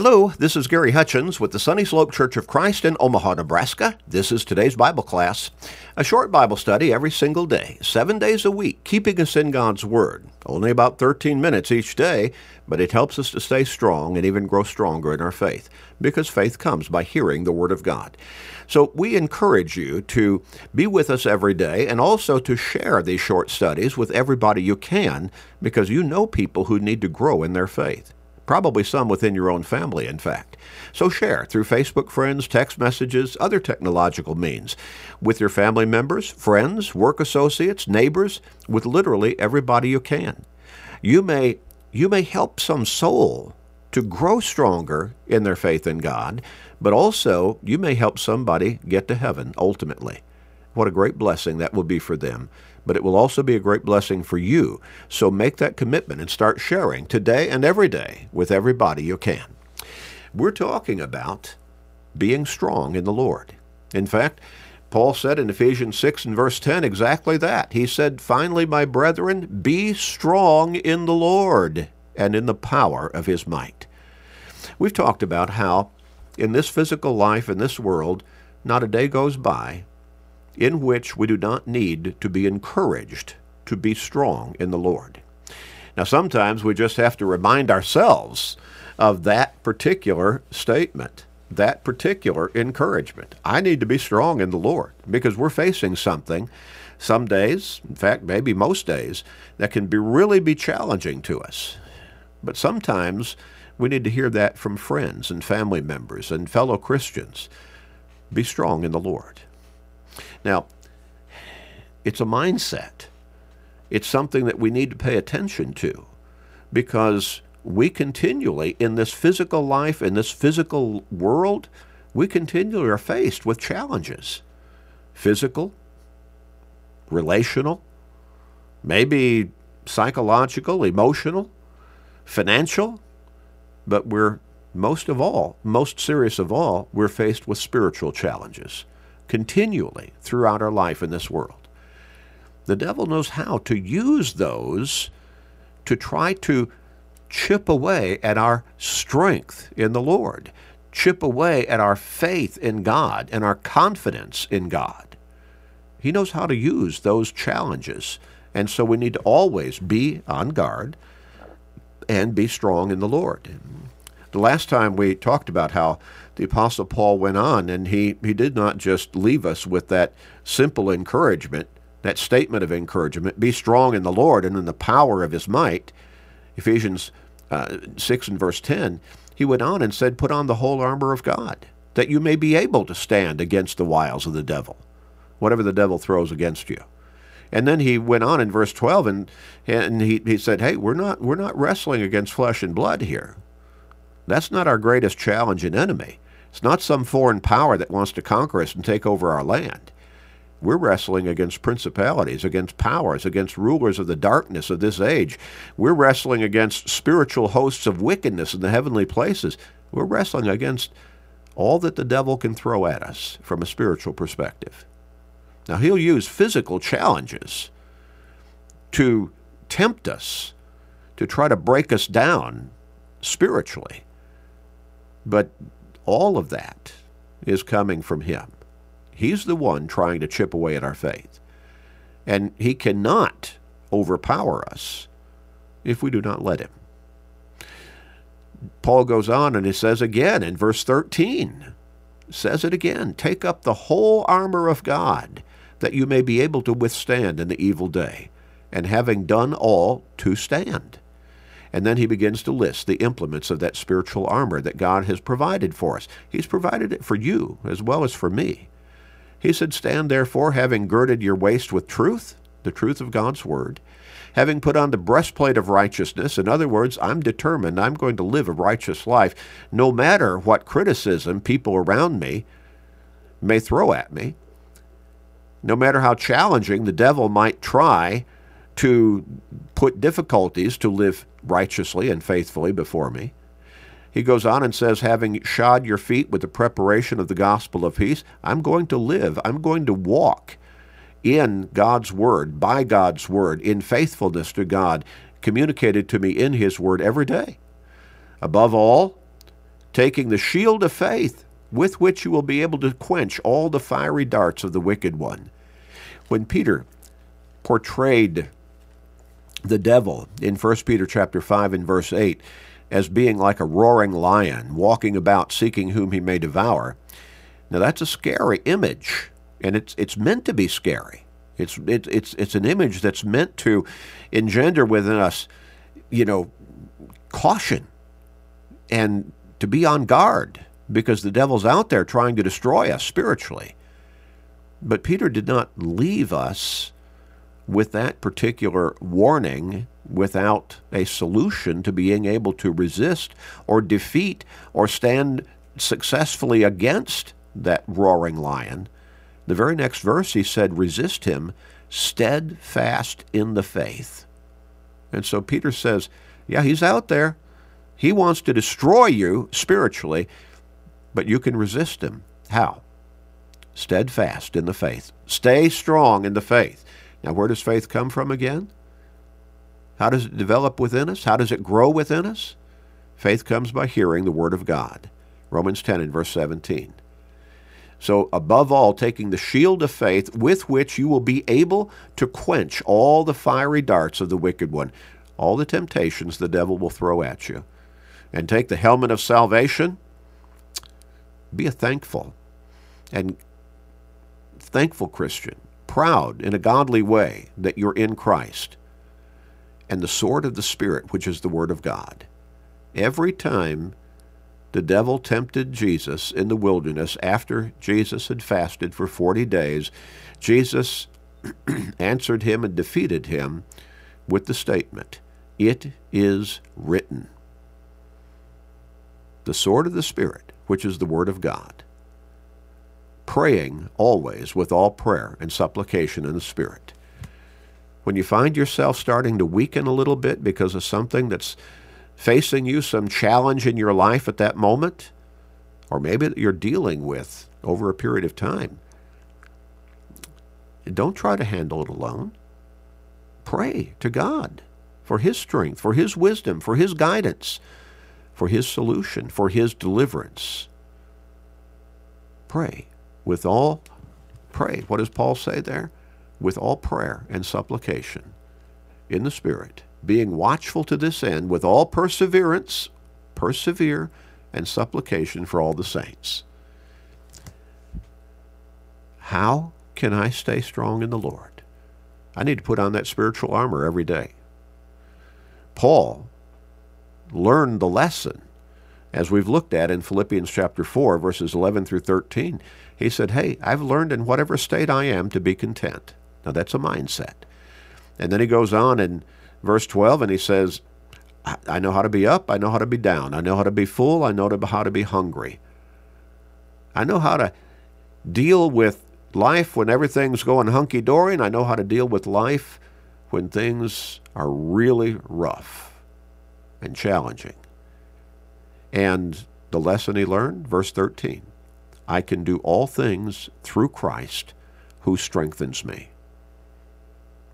Hello, this is Gary Hutchins with the Sunny Slope Church of Christ in Omaha, Nebraska. This is today's Bible class, a short Bible study every single day, seven days a week, keeping us in God's Word. Only about 13 minutes each day, but it helps us to stay strong and even grow stronger in our faith, because faith comes by hearing the Word of God. So we encourage you to be with us every day and also to share these short studies with everybody you can, because you know people who need to grow in their faith probably some within your own family, in fact. So share through Facebook friends, text messages, other technological means with your family members, friends, work associates, neighbors, with literally everybody you can. You may you may help some soul to grow stronger in their faith in God, but also you may help somebody get to heaven ultimately. What a great blessing that will be for them but it will also be a great blessing for you. So make that commitment and start sharing today and every day with everybody you can. We're talking about being strong in the Lord. In fact, Paul said in Ephesians 6 and verse 10 exactly that. He said, Finally, my brethren, be strong in the Lord and in the power of his might. We've talked about how in this physical life, in this world, not a day goes by in which we do not need to be encouraged to be strong in the Lord. Now, sometimes we just have to remind ourselves of that particular statement, that particular encouragement. I need to be strong in the Lord because we're facing something some days, in fact, maybe most days, that can be really be challenging to us. But sometimes we need to hear that from friends and family members and fellow Christians. Be strong in the Lord. Now, it's a mindset. It's something that we need to pay attention to because we continually, in this physical life, in this physical world, we continually are faced with challenges physical, relational, maybe psychological, emotional, financial, but we're most of all, most serious of all, we're faced with spiritual challenges continually throughout our life in this world. The devil knows how to use those to try to chip away at our strength in the Lord, chip away at our faith in God and our confidence in God. He knows how to use those challenges. And so we need to always be on guard and be strong in the Lord. The last time we talked about how the Apostle Paul went on, and he, he did not just leave us with that simple encouragement, that statement of encouragement be strong in the Lord and in the power of his might. Ephesians uh, 6 and verse 10, he went on and said, Put on the whole armor of God, that you may be able to stand against the wiles of the devil, whatever the devil throws against you. And then he went on in verse 12 and, and he, he said, Hey, we're not, we're not wrestling against flesh and blood here. That's not our greatest challenge and enemy. It's not some foreign power that wants to conquer us and take over our land. We're wrestling against principalities, against powers, against rulers of the darkness of this age. We're wrestling against spiritual hosts of wickedness in the heavenly places. We're wrestling against all that the devil can throw at us from a spiritual perspective. Now, he'll use physical challenges to tempt us, to try to break us down spiritually. But all of that is coming from Him. He's the one trying to chip away at our faith. And He cannot overpower us if we do not let Him. Paul goes on and he says again in verse 13, says it again, take up the whole armor of God that you may be able to withstand in the evil day, and having done all, to stand. And then he begins to list the implements of that spiritual armor that God has provided for us. He's provided it for you as well as for me. He said, Stand therefore, having girded your waist with truth, the truth of God's word, having put on the breastplate of righteousness. In other words, I'm determined I'm going to live a righteous life no matter what criticism people around me may throw at me, no matter how challenging the devil might try to put difficulties to live righteously and faithfully before me. He goes on and says, having shod your feet with the preparation of the gospel of peace, I'm going to live, I'm going to walk in God's word, by God's word, in faithfulness to God, communicated to me in his word every day. Above all, taking the shield of faith with which you will be able to quench all the fiery darts of the wicked one. When Peter portrayed the devil in 1 Peter chapter 5 and verse 8 as being like a roaring lion walking about seeking whom he may devour. Now that's a scary image and it's it's meant to be scary. It's it, it's it's an image that's meant to engender within us, you know, caution and to be on guard because the devil's out there trying to destroy us spiritually. But Peter did not leave us with that particular warning without a solution to being able to resist or defeat or stand successfully against that roaring lion. The very next verse he said, resist him steadfast in the faith. And so Peter says, yeah, he's out there. He wants to destroy you spiritually, but you can resist him. How? Steadfast in the faith. Stay strong in the faith. Now, where does faith come from again? How does it develop within us? How does it grow within us? Faith comes by hearing the Word of God. Romans 10 and verse 17. So, above all, taking the shield of faith with which you will be able to quench all the fiery darts of the wicked one, all the temptations the devil will throw at you. And take the helmet of salvation. Be a thankful and thankful Christian proud in a godly way that you're in Christ, and the sword of the Spirit, which is the Word of God. Every time the devil tempted Jesus in the wilderness after Jesus had fasted for 40 days, Jesus answered him and defeated him with the statement, It is written. The sword of the Spirit, which is the Word of God praying always with all prayer and supplication in the Spirit. When you find yourself starting to weaken a little bit because of something that's facing you, some challenge in your life at that moment, or maybe that you're dealing with over a period of time, don't try to handle it alone. Pray to God for His strength, for His wisdom, for His guidance, for His solution, for His deliverance. Pray with all pray. What does Paul say there? With all prayer and supplication in the Spirit, being watchful to this end with all perseverance, persevere and supplication for all the saints. How can I stay strong in the Lord? I need to put on that spiritual armor every day. Paul learned the lesson as we've looked at in Philippians chapter 4, verses 11 through 13. He said, Hey, I've learned in whatever state I am to be content. Now that's a mindset. And then he goes on in verse 12 and he says, I know how to be up, I know how to be down, I know how to be full, I know how to be hungry. I know how to deal with life when everything's going hunky dory, and I know how to deal with life when things are really rough and challenging. And the lesson he learned, verse 13 I can do all things through Christ who strengthens me.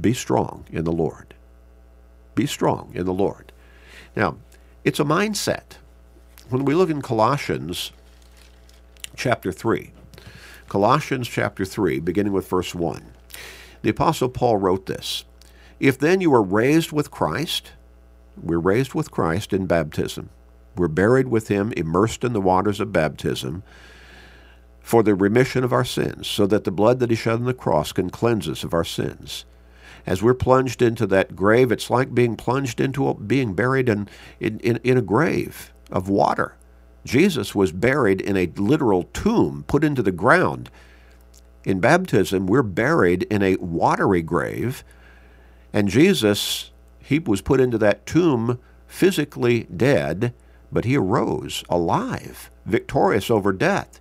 Be strong in the Lord. Be strong in the Lord. Now, it's a mindset. When we look in Colossians chapter 3, Colossians chapter 3, beginning with verse 1, the Apostle Paul wrote this If then you are raised with Christ, we're raised with Christ in baptism, we're buried with him, immersed in the waters of baptism for the remission of our sins, so that the blood that he shed on the cross can cleanse us of our sins. As we're plunged into that grave, it's like being plunged into a, being buried in, in, in, in a grave of water. Jesus was buried in a literal tomb put into the ground. In baptism, we're buried in a watery grave, and Jesus, he was put into that tomb physically dead, but he arose alive, victorious over death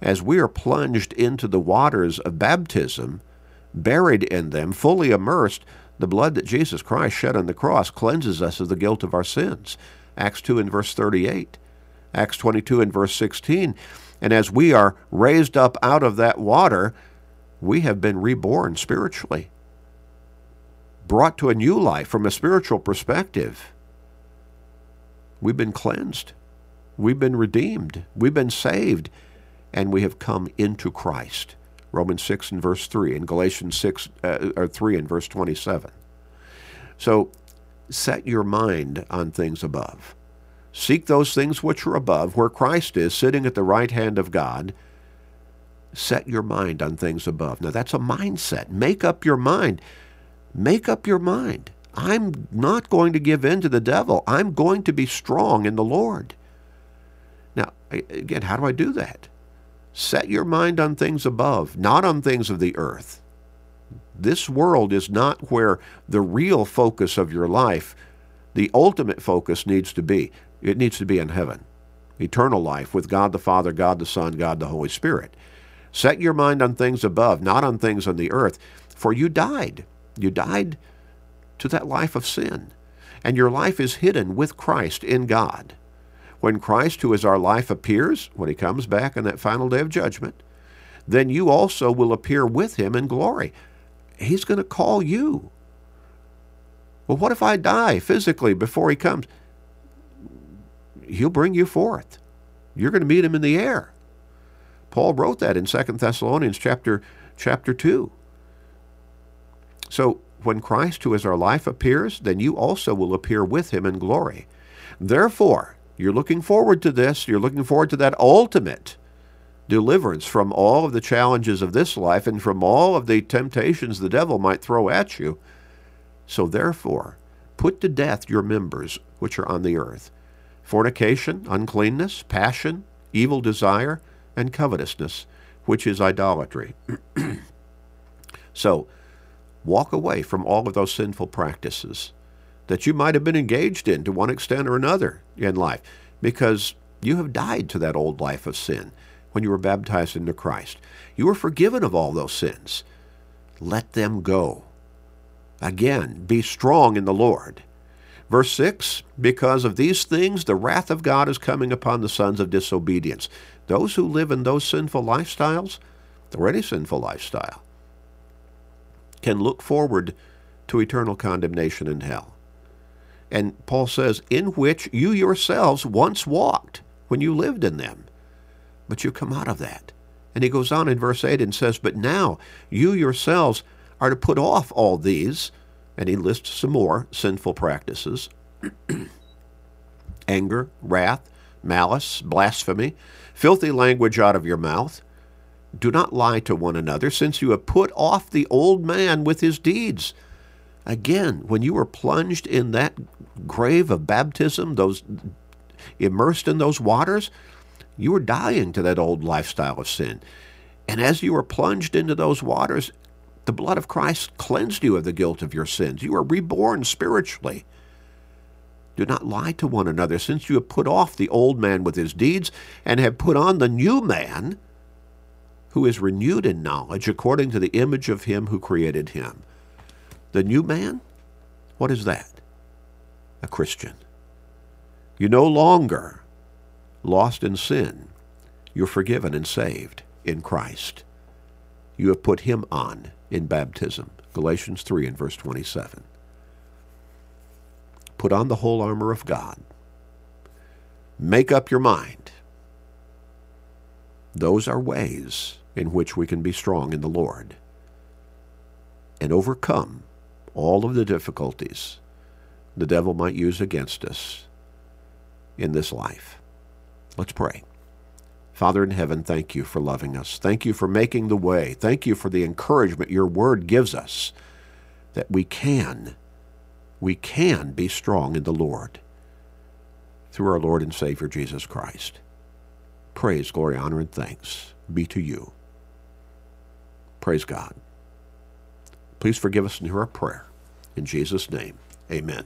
as we are plunged into the waters of baptism, buried in them, fully immersed, the blood that Jesus Christ shed on the cross cleanses us of the guilt of our sins. Acts 2 and verse 38, Acts 22 and verse 16. And as we are raised up out of that water, we have been reborn spiritually, brought to a new life from a spiritual perspective. We've been cleansed. We've been redeemed. We've been saved. And we have come into Christ. Romans 6 and verse 3 and Galatians 6 uh, or 3 and verse 27. So set your mind on things above. Seek those things which are above, where Christ is, sitting at the right hand of God. Set your mind on things above. Now, that's a mindset. Make up your mind. Make up your mind. I'm not going to give in to the devil. I'm going to be strong in the Lord. Now, again, how do I do that? Set your mind on things above, not on things of the earth. This world is not where the real focus of your life, the ultimate focus needs to be. It needs to be in heaven, eternal life with God the Father, God the Son, God the Holy Spirit. Set your mind on things above, not on things on the earth, for you died. You died to that life of sin, and your life is hidden with Christ in God. When Christ, who is our life, appears, when he comes back on that final day of judgment, then you also will appear with him in glory. He's going to call you. Well, what if I die physically before he comes? he'll bring you forth. You're going to meet him in the air. Paul wrote that in 2 Thessalonians chapter chapter 2. So when Christ, who is our life, appears, then you also will appear with him in glory. Therefore, you're looking forward to this. You're looking forward to that ultimate deliverance from all of the challenges of this life and from all of the temptations the devil might throw at you. So therefore, put to death your members which are on the earth fornication, uncleanness, passion, evil desire, and covetousness, which is idolatry. so, walk away from all of those sinful practices that you might have been engaged in to one extent or another in life, because you have died to that old life of sin when you were baptized into Christ. You were forgiven of all those sins. Let them go. Again, be strong in the Lord. Verse 6 Because of these things, the wrath of God is coming upon the sons of disobedience. Those who live in those sinful lifestyles, or any sinful lifestyle, can look forward to eternal condemnation in hell. And Paul says, in which you yourselves once walked when you lived in them. But you come out of that. And he goes on in verse 8 and says, But now you yourselves are to put off all these and he lists some more sinful practices anger, wrath, malice, blasphemy, filthy language out of your mouth. Do not lie to one another, since you have put off the old man with his deeds. Again, when you were plunged in that grave of baptism, those immersed in those waters, you were dying to that old lifestyle of sin. And as you were plunged into those waters, the blood of Christ cleansed you of the guilt of your sins. You are reborn spiritually. Do not lie to one another, since you have put off the old man with his deeds, and have put on the new man, who is renewed in knowledge according to the image of him who created him. The new man? What is that? A Christian. You're no longer lost in sin. You're forgiven and saved in Christ. You have put him on in baptism. Galatians 3 and verse 27. Put on the whole armor of God. Make up your mind. Those are ways in which we can be strong in the Lord and overcome all of the difficulties the devil might use against us in this life. Let's pray. Father in heaven, thank you for loving us. Thank you for making the way. Thank you for the encouragement your word gives us that we can, we can be strong in the Lord through our Lord and Savior Jesus Christ. Praise, glory, honor, and thanks be to you. Praise God. Please forgive us and hear our prayer. In Jesus' name, amen.